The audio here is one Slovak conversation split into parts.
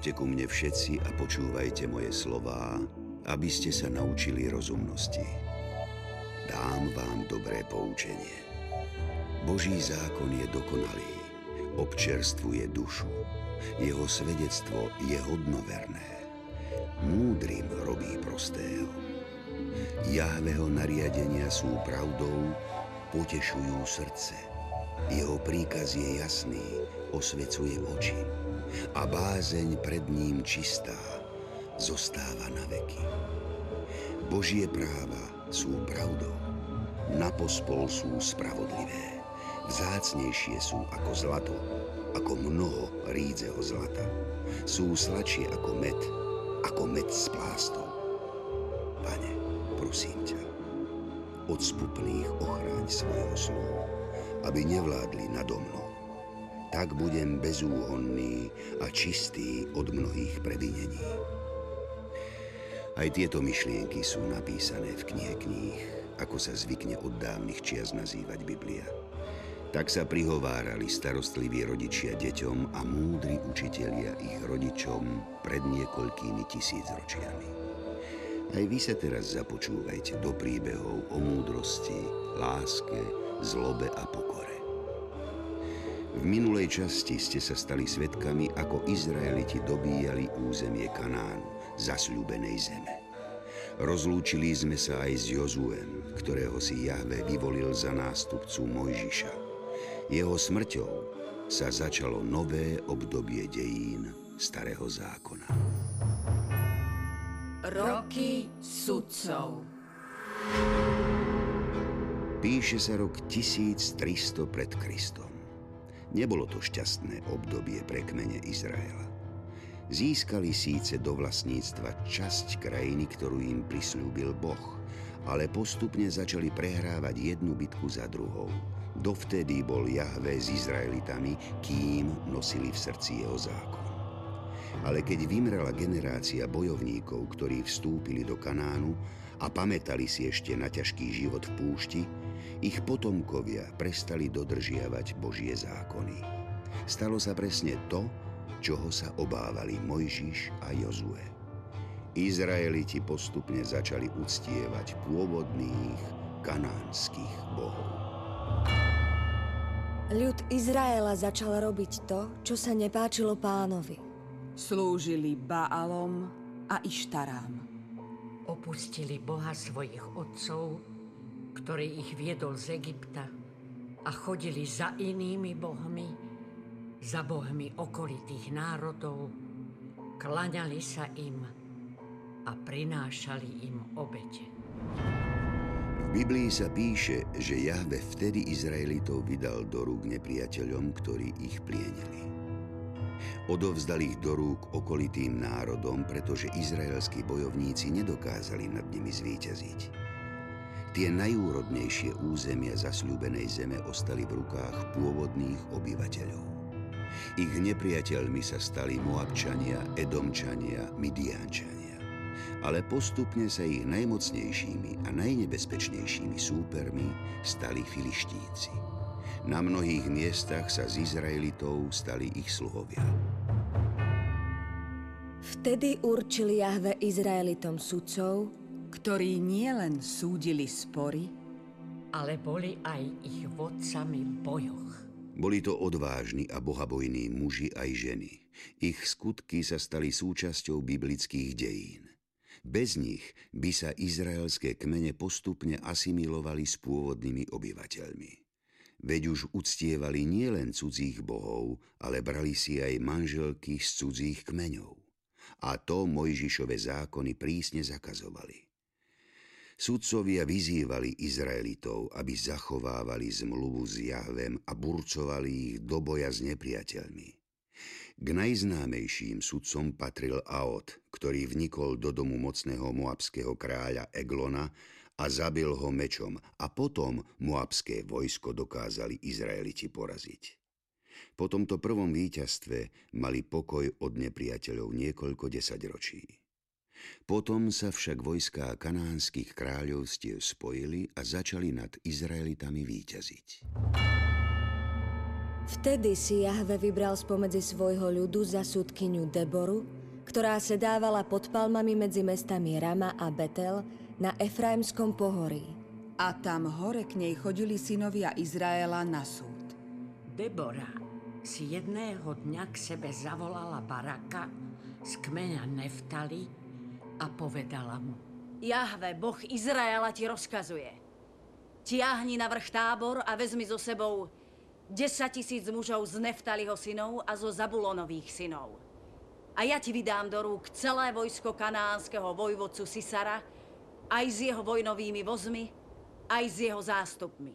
Poďte ku mne všetci a počúvajte moje slová, aby ste sa naučili rozumnosti. Dám vám dobré poučenie. Boží zákon je dokonalý, občerstvuje dušu. Jeho svedectvo je hodnoverné. Múdrym robí prostého. Jahveho nariadenia sú pravdou, potešujú srdce. Jeho príkaz je jasný, osvecuje oči a bázeň pred ním čistá zostáva na veky. Božie práva sú pravdou, na pospol sú spravodlivé, vzácnejšie sú ako zlato, ako mnoho rídzeho zlata. Sú sladšie ako med, ako med s plástom. Pane, prosím ťa, od spupných ochráň svojho sluhu, aby nevládli nado mnou tak budem bezúhonný a čistý od mnohých previnení. Aj tieto myšlienky sú napísané v knihe kníh, ako sa zvykne od dávnych čias nazývať Biblia. Tak sa prihovárali starostliví rodičia deťom a múdri učitelia ich rodičom pred niekoľkými tisícročiami. Aj vy sa teraz započúvajte do príbehov o múdrosti, láske, zlobe a pokore. V minulej časti ste sa stali svetkami, ako Izraeliti dobíjali územie Kanánu, zasľúbenej zeme. Rozlúčili sme sa aj s Jozuem, ktorého si Jahve vyvolil za nástupcu Mojžiša. Jeho smrťou sa začalo nové obdobie dejín Starého zákona. Roky sudcov Píše sa rok 1300 pred Kristom. Nebolo to šťastné obdobie pre kmene Izraela. Získali síce do vlastníctva časť krajiny, ktorú im prislúbil Boh, ale postupne začali prehrávať jednu bitku za druhou. Dovtedy bol Jahve s Izraelitami, kým nosili v srdci jeho zákon. Ale keď vymrela generácia bojovníkov, ktorí vstúpili do Kanánu a pamätali si ešte na ťažký život v púšti, ich potomkovia prestali dodržiavať Božie zákony. Stalo sa presne to, čoho sa obávali Mojžiš a Jozue. Izraeliti postupne začali uctievať pôvodných kanánskych bohov. Ľud Izraela začal robiť to, čo sa nepáčilo pánovi. Slúžili Baalom a Ištarám. Opustili Boha svojich otcov ktorý ich viedol z Egypta a chodili za inými bohmi, za bohmi okolitých národov, klaňali sa im a prinášali im obete. V Biblii sa píše, že Jahve vtedy Izraelitov vydal do rúk nepriateľom, ktorí ich plienili. Odovzdal ich do rúk okolitým národom, pretože izraelskí bojovníci nedokázali nad nimi zvíťaziť. Tie najúrodnejšie územia zasľúbenej zeme ostali v rukách pôvodných obyvateľov. Ich nepriateľmi sa stali Moabčania, Edomčania, Midiančania. Ale postupne sa ich najmocnejšími a najnebezpečnejšími súpermi stali filištíci. Na mnohých miestach sa z Izraelitov stali ich sluhovia. Vtedy určili Jahve Izraelitom sudcov, ktorí nielen súdili spory, ale boli aj ich vodcami v bojoch. Boli to odvážni a bohabojní muži aj ženy. Ich skutky sa stali súčasťou biblických dejín. Bez nich by sa izraelské kmene postupne asimilovali s pôvodnými obyvateľmi. Veď už uctievali nielen cudzích bohov, ale brali si aj manželky z cudzích kmeňov. A to Mojžišove zákony prísne zakazovali. Sudcovia vyzývali Izraelitov, aby zachovávali zmluvu s Jahvem a burcovali ich do boja s nepriateľmi. K najznámejším sudcom patril Aot, ktorý vnikol do domu mocného moabského kráľa Eglona a zabil ho mečom a potom moabské vojsko dokázali Izraeliti poraziť. Po tomto prvom víťazstve mali pokoj od nepriateľov niekoľko desaťročí. Potom sa však vojská kanánskych kráľovstiev spojili a začali nad Izraelitami výťaziť. V Vtedy si Jahve vybral spomedzi svojho ľudu za sudkyňu Deboru, ktorá sa dávala pod palmami medzi mestami Rama a Betel na Efraimskom pohorí. A tam hore k nej chodili synovia Izraela na súd. Debora si jedného dňa k sebe zavolala Baraka z kmeňa Neftali a povedala mu. Jahve, boh Izraela ti rozkazuje. Tiahni na vrch tábor a vezmi so sebou 10 tisíc mužov z Neftaliho synov a zo Zabulonových synov. A ja ti vydám do rúk celé vojsko kanánskeho vojvodcu Sisara, aj s jeho vojnovými vozmi, aj s jeho zástupmi.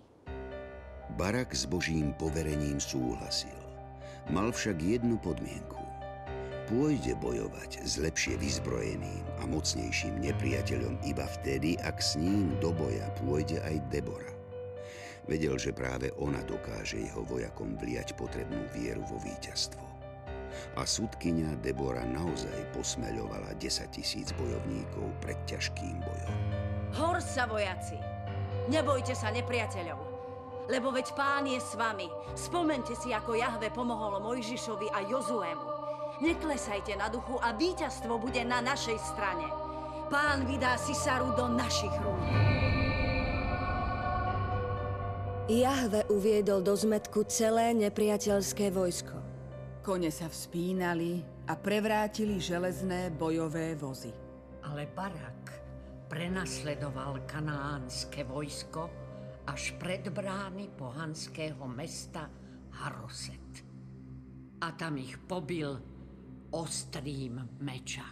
Barak s Božím poverením súhlasil. Mal však jednu podmienku. Pôjde bojovať s lepšie vyzbrojeným a mocnejším nepriateľom iba vtedy, ak s ním do boja pôjde aj Debora. Vedel, že práve ona dokáže jeho vojakom vliať potrebnú vieru vo víťazstvo. A sudkynia Debora naozaj posmeľovala 10 tisíc bojovníkov pred ťažkým bojom. Hor sa, vojaci! Nebojte sa nepriateľov, lebo veď pán je s vami. Spomente si, ako Jahve pomohol Mojžišovi a Jozuemu. Neklesajte na duchu a víťazstvo bude na našej strane. Pán vydá Sisaru do našich rúk. Jahve uviedol do zmetku celé nepriateľské vojsko. Kone sa vzpínali a prevrátili železné bojové vozy. Ale Barak prenasledoval kanánske vojsko až pred brány pohanského mesta Haroset. A tam ich pobil ostrým meča.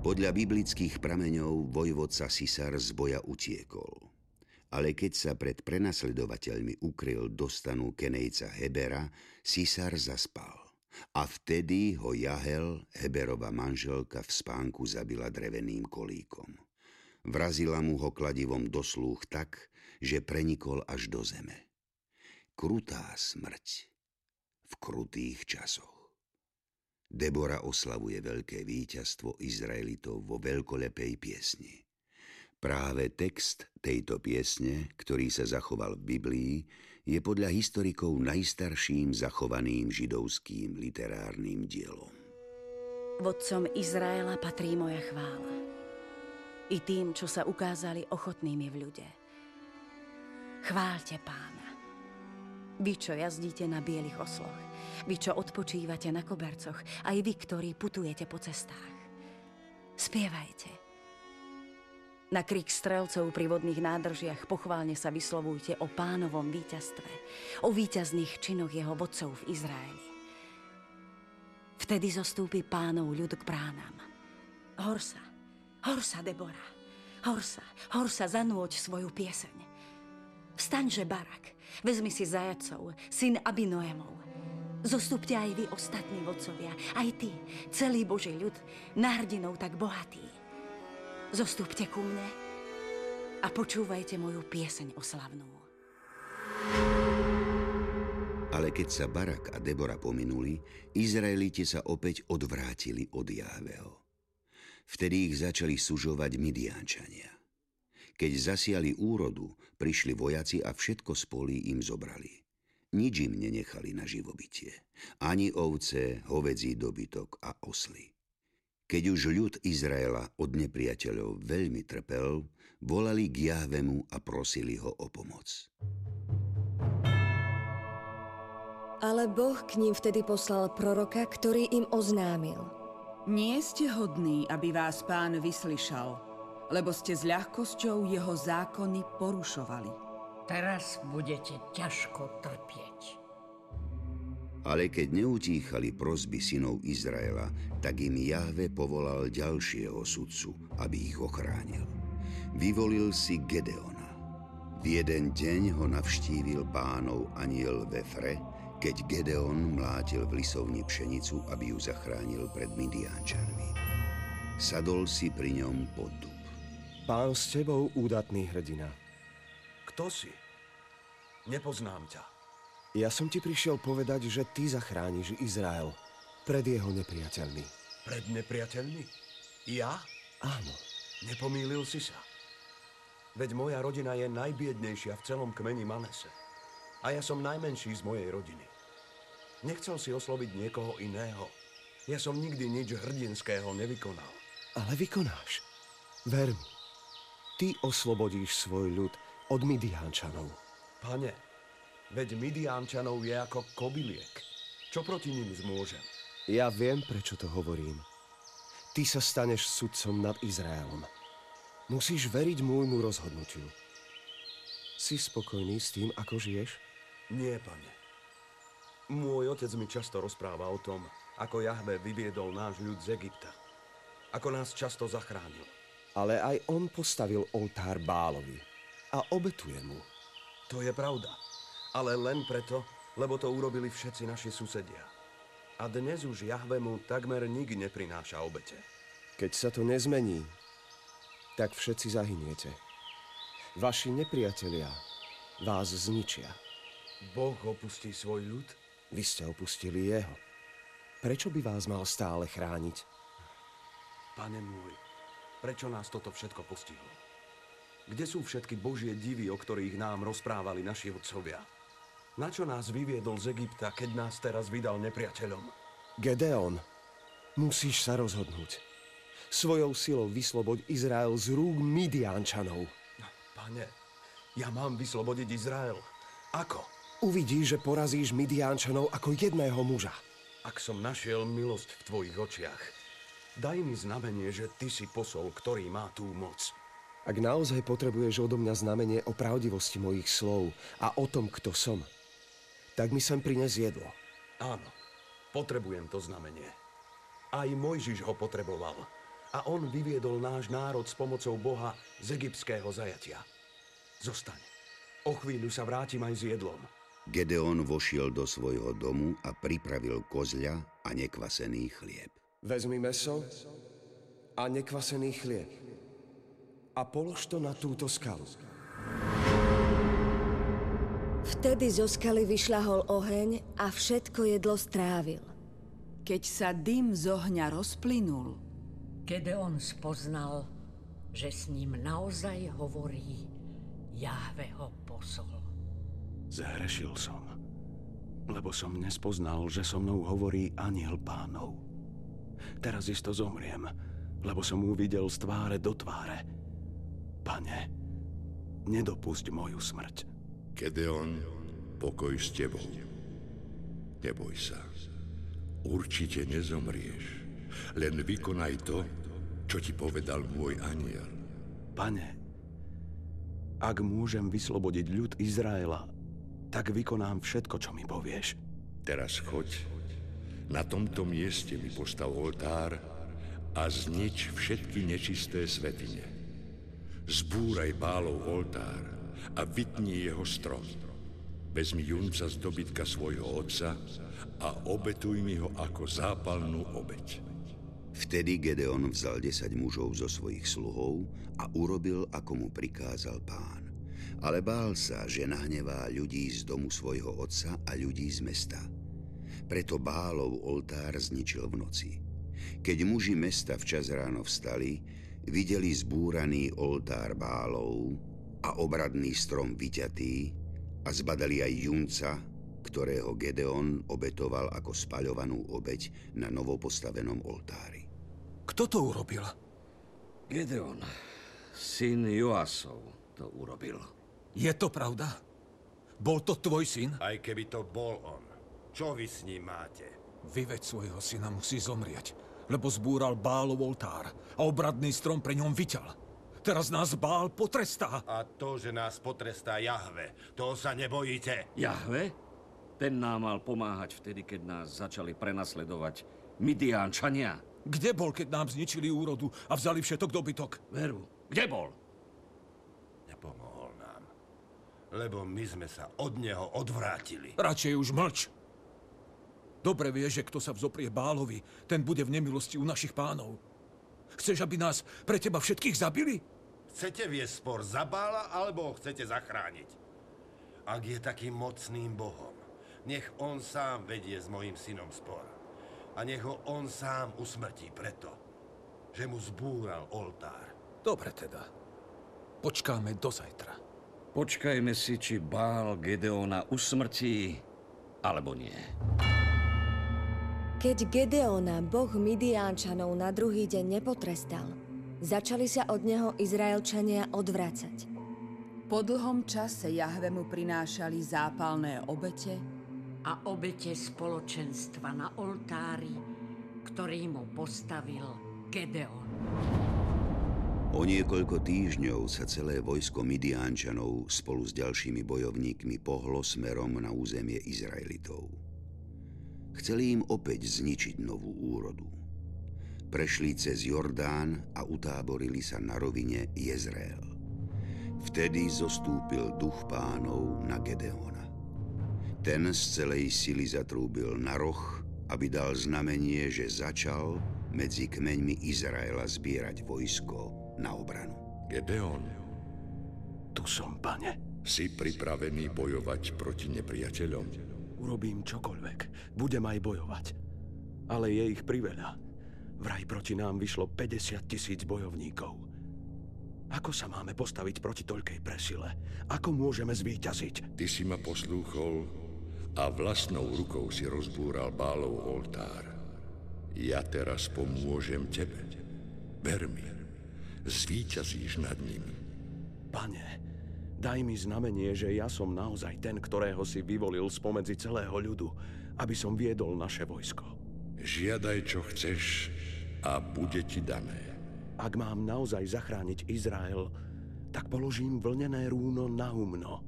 Podľa biblických prameňov vojvodca Sisar z boja utiekol. Ale keď sa pred prenasledovateľmi ukryl do stanu Kenejca Hebera, Sisar zaspal. A vtedy ho Jahel, Heberova manželka, v spánku zabila dreveným kolíkom. Vrazila mu ho kladivom do slúch tak, že prenikol až do zeme. Krutá smrť v krutých časoch. Debora oslavuje veľké víťazstvo Izraelitov vo veľkolepej piesni. Práve text tejto piesne, ktorý sa zachoval v Biblii, je podľa historikov najstarším zachovaným židovským literárnym dielom. Vodcom Izraela patrí moja chvála. I tým, čo sa ukázali ochotnými v ľude. Chváľte pána. Vy, čo jazdíte na bielých osloch. Vy, čo odpočívate na kobercoch. Aj vy, ktorí putujete po cestách. Spievajte. Na krik strelcov pri vodných nádržiach pochválne sa vyslovujte o pánovom víťazstve, o víťazných činoch jeho vodcov v Izraeli. Vtedy zostúpi pánov ľud k bránam. Horsa, horsa, Debora, horsa, horsa, zanúť svoju pieseň. Vstaňže, Barak, vezmi si zajacov, syn Abinoemov. Zostupte aj vy, ostatní vodcovia, aj ty, celý Boží ľud, na hrdinov tak bohatý. Zostúpte ku mne a počúvajte moju pieseň oslavnú. Ale keď sa Barak a Debora pominuli, Izraeliti sa opäť odvrátili od Jahveho. Vtedy ich začali sužovať Midiančania. Keď zasiali úrodu, prišli vojaci a všetko z polí im zobrali. Nič im nenechali na živobytie. Ani ovce, hovedzí dobytok a osly. Keď už ľud Izraela od nepriateľov veľmi trpel, volali k Jahvemu a prosili ho o pomoc. Ale Boh k ním vtedy poslal proroka, ktorý im oznámil. Nie ste hodní, aby vás pán vyslyšal, lebo ste s ľahkosťou jeho zákony porušovali. Teraz budete ťažko trpieť. Ale keď neutíchali prosby synov Izraela, tak im Jahve povolal ďalšieho sudcu, aby ich ochránil. Vyvolil si Gedeona. V jeden deň ho navštívil pánov aniel Vefre, keď Gedeon mlátil v lisovni pšenicu, aby ju zachránil pred Midiančanmi. Sadol si pri ňom pod. Pán s tebou, údatný hrdina. Kto si? Nepoznám ťa. Ja som ti prišiel povedať, že ty zachrániš Izrael pred jeho nepriateľmi. Pred nepriateľmi? Ja? Áno, Nepomýlil si sa. Veď moja rodina je najbiednejšia v celom kmeni Manese. A ja som najmenší z mojej rodiny. Nechcel si osloviť niekoho iného. Ja som nikdy nič hrdinského nevykonal. Ale vykonáš. Ver mi. Ty oslobodíš svoj ľud od Midiančanov. Pane, veď Midiánčanov je ako kobyliek. Čo proti ním zmôžem? Ja viem, prečo to hovorím. Ty sa staneš sudcom nad Izraelom. Musíš veriť môjmu rozhodnutiu. Si spokojný s tým, ako žiješ? Nie, pane. Môj otec mi často rozpráva o tom, ako Jahve vyviedol náš ľud z Egypta. Ako nás často zachránil. Ale aj on postavil oltár Bálovi a obetuje mu. To je pravda. Ale len preto, lebo to urobili všetci naši susedia. A dnes už Jahve mu takmer nik neprináša obete. Keď sa to nezmení, tak všetci zahyniete. Vaši nepriatelia vás zničia. Boh opustí svoj ľud? Vy ste opustili jeho. Prečo by vás mal stále chrániť? Pane môj, prečo nás toto všetko postihlo? Kde sú všetky božie divy, o ktorých nám rozprávali naši otcovia? Na čo nás vyviedol z Egypta, keď nás teraz vydal nepriateľom? Gedeon, musíš sa rozhodnúť. Svojou silou vysloboď Izrael z rúk Midiančanov. Pane, ja mám vyslobodiť Izrael. Ako? Uvidíš, že porazíš Midiančanov ako jedného muža. Ak som našiel milosť v tvojich očiach, daj mi znamenie, že ty si posol, ktorý má tú moc. Ak naozaj potrebuješ odo mňa znamenie o pravdivosti mojich slov a o tom, kto som, tak mi sem prines jedlo. Áno, potrebujem to znamenie. Aj Mojžiš ho potreboval. A on vyviedol náš národ s pomocou Boha z egyptského zajatia. Zostaň. O chvíľu sa vrátim aj s jedlom. Gedeon vošiel do svojho domu a pripravil kozľa a nekvasený chlieb. Vezmi meso a nekvasený chlieb a polož to na túto skalu. Vtedy zo skaly vyšľahol oheň a všetko jedlo strávil. Keď sa dym z ohňa rozplynul, Gedeon spoznal, že s ním naozaj hovorí Jahveho posol. Zahrešil som, lebo som nespoznal, že so mnou hovorí aniel pánov. Teraz isto zomriem, lebo som mu videl z tváre do tváre. Pane, nedopusť moju smrť. Gedeon, pokoj s tebou. Neboj sa. Určite nezomrieš. Len vykonaj to, čo ti povedal môj aniel. Pane, ak môžem vyslobodiť ľud Izraela, tak vykonám všetko, čo mi povieš. Teraz choď. Na tomto mieste mi postav oltár a znič všetky nečisté svetine. Zbúraj bálov oltár a vytni jeho strom. Vezmi junca z dobytka svojho otca a obetuj mi ho ako zápalnú obeť. Vtedy Gedeon vzal 10 mužov zo svojich sluhov a urobil, ako mu prikázal pán. Ale bál sa, že nahnevá ľudí z domu svojho otca a ľudí z mesta. Preto bálov oltár zničil v noci. Keď muži mesta včas ráno vstali, videli zbúraný oltár bálov a obradný strom vyťatý a zbadali aj junca, ktorého Gedeon obetoval ako spaľovanú obeď na novopostavenom oltári. Kto to urobil? Gedeon, syn Joasov, to urobil. Je to pravda? Bol to tvoj syn? Aj keby to bol on. Čo vy s ním máte? Vyveď svojho syna musí zomrieť, lebo zbúral Bálov oltár a obradný strom pre ňom vyťal. Teraz nás Bál potrestá. A to, že nás potrestá Jahve, toho sa nebojíte? Jahve? Ten nám mal pomáhať vtedy, keď nás začali prenasledovať Midiánčania. Kde bol, keď nám zničili úrodu a vzali všetok dobytok? Veru, kde bol? Nepomohol nám. Lebo my sme sa od neho odvrátili. Radšej už mlč. Dobre vie, že kto sa vzoprie Bálovi, ten bude v nemilosti u našich pánov. Chceš, aby nás pre teba všetkých zabili? Chcete viesť spor za Bála, alebo ho chcete zachrániť? Ak je takým mocným bohom, nech on sám vedie s mojim synom spor. A nech ho on sám usmrtí preto, že mu zbúral oltár. Dobre teda. Počkáme do zajtra. Počkajme si, či Bál Gedeona usmrtí, alebo nie. Keď Gedeona, boh Midiánčanov, na druhý deň nepotrestal, začali sa od neho Izraelčania odvracať. Po dlhom čase Jahve mu prinášali zápalné obete a obete spoločenstva na oltári, ktorý mu postavil Gedeon. O niekoľko týždňov sa celé vojsko Midiánčanov spolu s ďalšími bojovníkmi pohlo smerom na územie Izraelitov. Chceli im opäť zničiť novú úrodu. Prešli cez Jordán a utáborili sa na rovine Jezreel. Vtedy zostúpil duch pánov na Gedeona. Ten z celej sily zatrúbil na roh, aby dal znamenie, že začal medzi kmeňmi Izraela zbierať vojsko na obranu. Gedeon, Tu som, pane. si pripravený bojovať proti nepriateľom? Urobím čokoľvek. Budem aj bojovať. Ale je ich priveľa. Vraj proti nám vyšlo 50 tisíc bojovníkov. Ako sa máme postaviť proti toľkej presile? Ako môžeme zvíťaziť? Ty si ma poslúchol a vlastnou rukou si rozbúral bálov oltár. Ja teraz pomôžem tebe. Ver mi, zvíťazíš nad ním. Pane, daj mi znamenie, že ja som naozaj ten, ktorého si vyvolil spomedzi celého ľudu, aby som viedol naše vojsko. Žiadaj, čo chceš a bude ti dané. Ak mám naozaj zachrániť Izrael, tak položím vlnené rúno na humno.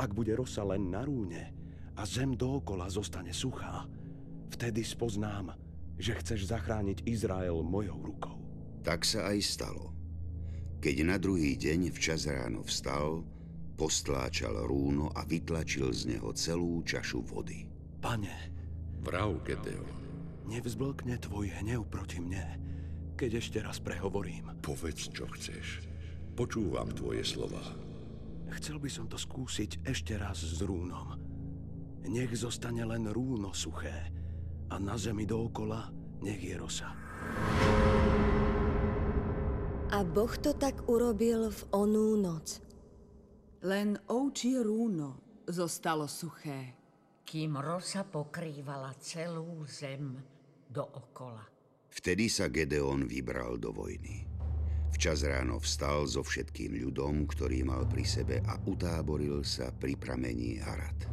Ak bude rosa len na rúne a zem dookola zostane suchá, vtedy spoznám, že chceš zachrániť Izrael mojou rukou. Tak sa aj stalo. Keď na druhý deň včas ráno vstal, postláčal rúno a vytlačil z neho celú čašu vody. Pane, Vrav, Gedeon, nevzblkne tvoj hnev proti mne, keď ešte raz prehovorím. povedz, čo chceš. Počúvam tvoje slova. Chcel by som to skúsiť ešte raz s rúnom. Nech zostane len rúno suché a na zemi dookola nech je rosa. A Boh to tak urobil v onú noc. Len ovčie rúno zostalo suché. Kým rosa pokrývala celú zem dookola. Vtedy sa Gedeon vybral do vojny. Včas ráno vstal so všetkým ľudom, ktorý mal pri sebe a utáboril sa pri pramení Harad.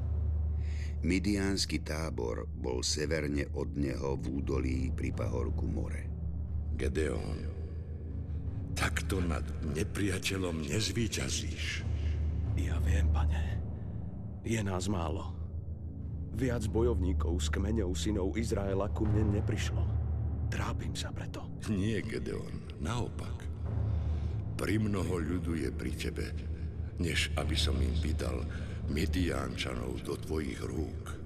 Midiánsky tábor bol severne od neho v údolí pri pahorku more. Gedeon, takto nad nepriateľom nezvíťazíš. Ja viem, pane. Je nás málo. Viac bojovníkov z kmeňov synov Izraela ku mne neprišlo. Trápim sa preto. Nie, Gedeon, naopak. Pri mnoho ľudu je pri tebe, než aby som im vydal Midiánčanov do tvojich rúk.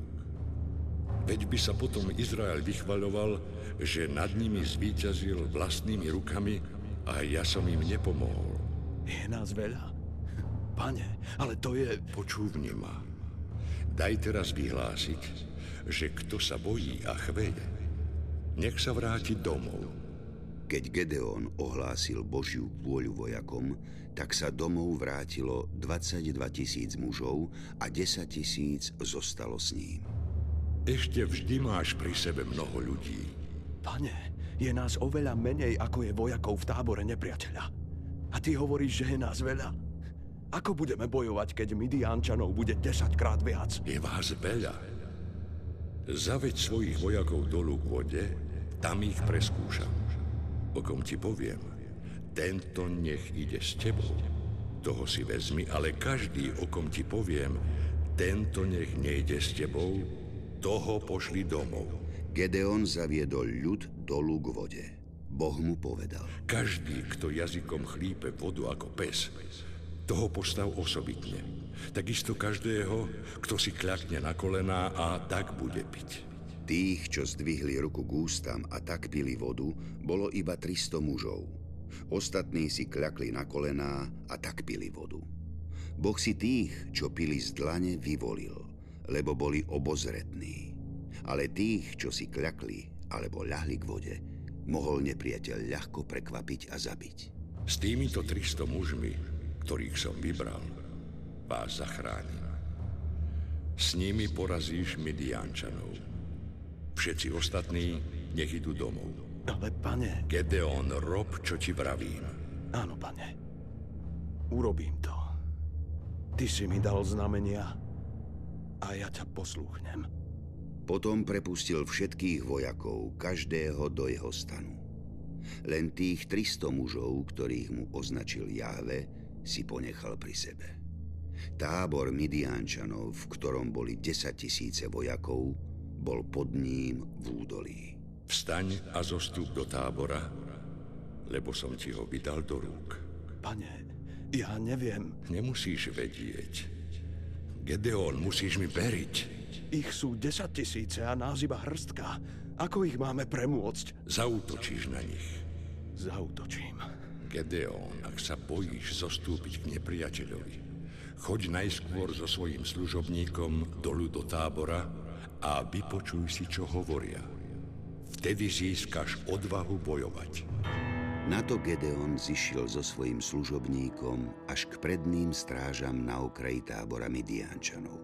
Veď by sa potom Izrael vychvaľoval, že nad nimi zvíťazil vlastnými rukami a ja som im nepomohol. Je nás veľa. Pane, ale to je... Počúvni ma. Daj teraz vyhlásiť, že kto sa bojí a chveje, nech sa vráti domov. Keď Gedeon ohlásil Božiu vôľu vojakom, tak sa domov vrátilo 22 tisíc mužov a 10 tisíc zostalo s ním. Ešte vždy máš pri sebe mnoho ľudí. Pane, je nás oveľa menej, ako je vojakov v tábore nepriateľa. A ty hovoríš, že je nás veľa? Ako budeme bojovať, keď Midiančanov bude 10 krát viac? Je vás veľa. Zaveď svojich vojakov dolu k vode, tam ich preskúšam. O kom ti poviem, tento nech ide s tebou. Toho si vezmi, ale každý, o kom ti poviem, tento nech nejde s tebou, toho pošli domov. Gedeon zaviedol ľud dolu k vode. Boh mu povedal. Každý, kto jazykom chlípe vodu ako pes, toho postav osobitne. Takisto každého, kto si kľakne na kolená a tak bude piť. Tých, čo zdvihli ruku k ústam a tak pili vodu, bolo iba 300 mužov. Ostatní si kľakli na kolená a tak pili vodu. Boh si tých, čo pili z dlane, vyvolil, lebo boli obozretní. Ale tých, čo si kľakli alebo ľahli k vode, mohol nepriateľ ľahko prekvapiť a zabiť. S týmito 300 mužmi, ktorých som vybral, vás zachránim. S nimi porazíš Midiančanov. Všetci ostatní nech idú domov. Ale pane... Gedeon, rob, čo ti vravím. Áno, pane. Urobím to. Ty si mi dal znamenia a ja ťa poslúchnem. Potom prepustil všetkých vojakov, každého do jeho stanu. Len tých 300 mužov, ktorých mu označil Jáve, si ponechal pri sebe. Tábor Midiančanov, v ktorom boli 10 tisíce vojakov, bol pod ním v údolí. Vstaň a zostup do tábora, lebo som ti ho vydal do rúk. Pane, ja neviem. Nemusíš vedieť. Gedeon, musíš mi veriť. Ich sú 10 tisíce a nás iba hrstka. Ako ich máme premôcť? Zautočíš na nich. Zautočím. Gedeon, ak sa bojíš zostúpiť k nepriateľovi, choď najskôr so svojím služobníkom dolu do tábora a vypočuj si, čo hovoria. Vtedy získaš odvahu bojovať. Na to Gedeon zišiel so svojím služobníkom až k predným strážam na okraji tábora Midiančanov.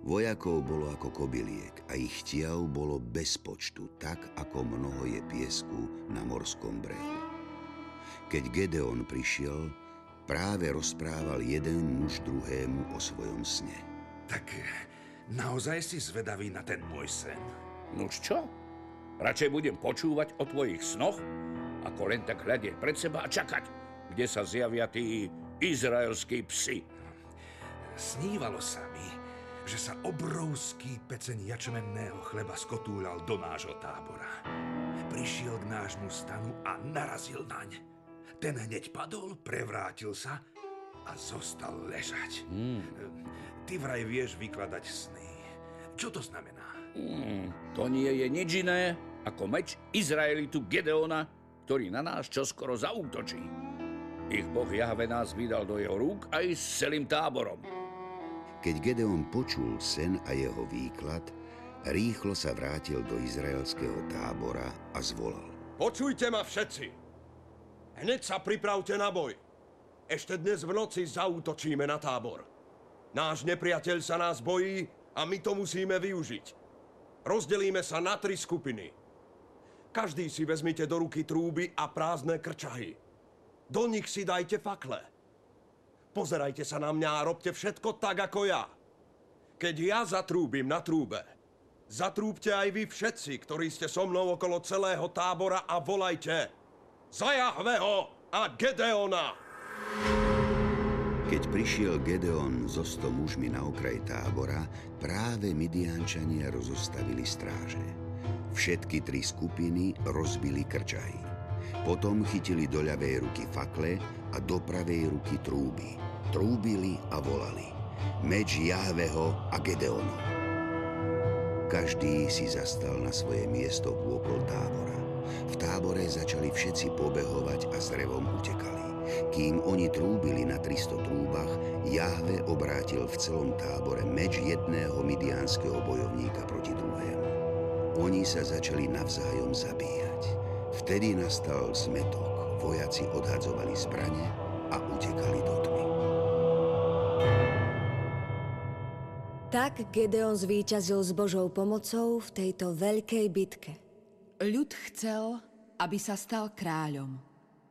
Vojakov bolo ako kobyliek a ich tiav bolo bez počtu, tak ako mnoho je piesku na morskom brehu. Keď Gedeon prišiel, práve rozprával jeden muž druhému o svojom sne. Tak naozaj si zvedavý na ten môj sen? Nuž čo? Radšej budem počúvať o tvojich snoch, ako len tak hľadieť pred seba a čakať, kde sa zjavia tí izraelskí psi. Snívalo sa mi, že sa obrovský peceň jačmenného chleba skotúľal do nášho tábora. Prišiel k nášmu stanu a narazil naň. Ten hneď padol, prevrátil sa a zostal ležať. Mm. Ty vraj vieš vykladať sny. Čo to znamená? Mm, to nie je nič iné ako meč Izraelitu Gedeona, ktorý na nás čoskoro zaútočí. Ich boh Jahve nás vydal do jeho rúk aj s celým táborom. Keď Gedeon počul sen a jeho výklad, rýchlo sa vrátil do izraelského tábora a zvolal. Počujte ma všetci! Hneď sa pripravte na boj. Ešte dnes v noci zautočíme na tábor. Náš nepriateľ sa nás bojí a my to musíme využiť. Rozdelíme sa na tri skupiny. Každý si vezmite do ruky trúby a prázdne krčahy. Do nich si dajte fakle. Pozerajte sa na mňa a robte všetko tak, ako ja. Keď ja zatrúbim na trúbe, zatrúbte aj vy všetci, ktorí ste so mnou okolo celého tábora a volajte za Jahveho a Gedeona! Keď prišiel Gedeon so sto mužmi na okraj tábora, práve Midiančania rozostavili stráže. Všetky tri skupiny rozbili krčahy. Potom chytili do ľavej ruky fakle a do pravej ruky trúby trúbili a volali. Meč Jahveho a Gedeonu. Každý si zastal na svoje miesto vôkol tábora. V tábore začali všetci pobehovať a s revom utekali. Kým oni trúbili na 300 trúbach, Jahve obrátil v celom tábore meč jedného midiánskeho bojovníka proti druhému. Oni sa začali navzájom zabíjať. Vtedy nastal zmetok. Vojaci odhadzovali zbrane a utekali do tmy. Tak Gedeon zvíťazil s Božou pomocou v tejto veľkej bitke. Ľud chcel, aby sa stal kráľom.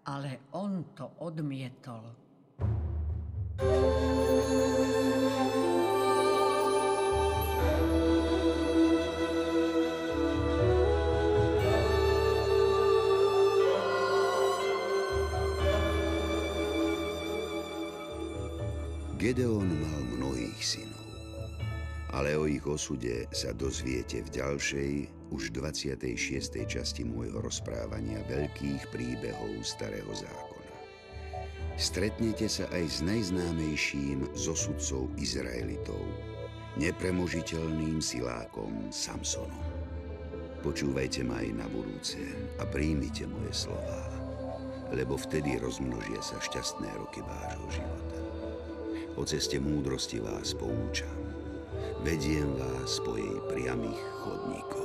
Ale on to odmietol. Gedeon mal mnohých synov ale o ich osude sa dozviete v ďalšej, už 26. časti môjho rozprávania veľkých príbehov Starého zákona. Stretnete sa aj s najznámejším zo Izraelitov, nepremožiteľným silákom Samsonom. Počúvajte ma aj na budúce a príjmite moje slová, lebo vtedy rozmnožia sa šťastné roky vášho života. O ceste múdrosti vás poučam vediem vás po jej priamých chodníkoch.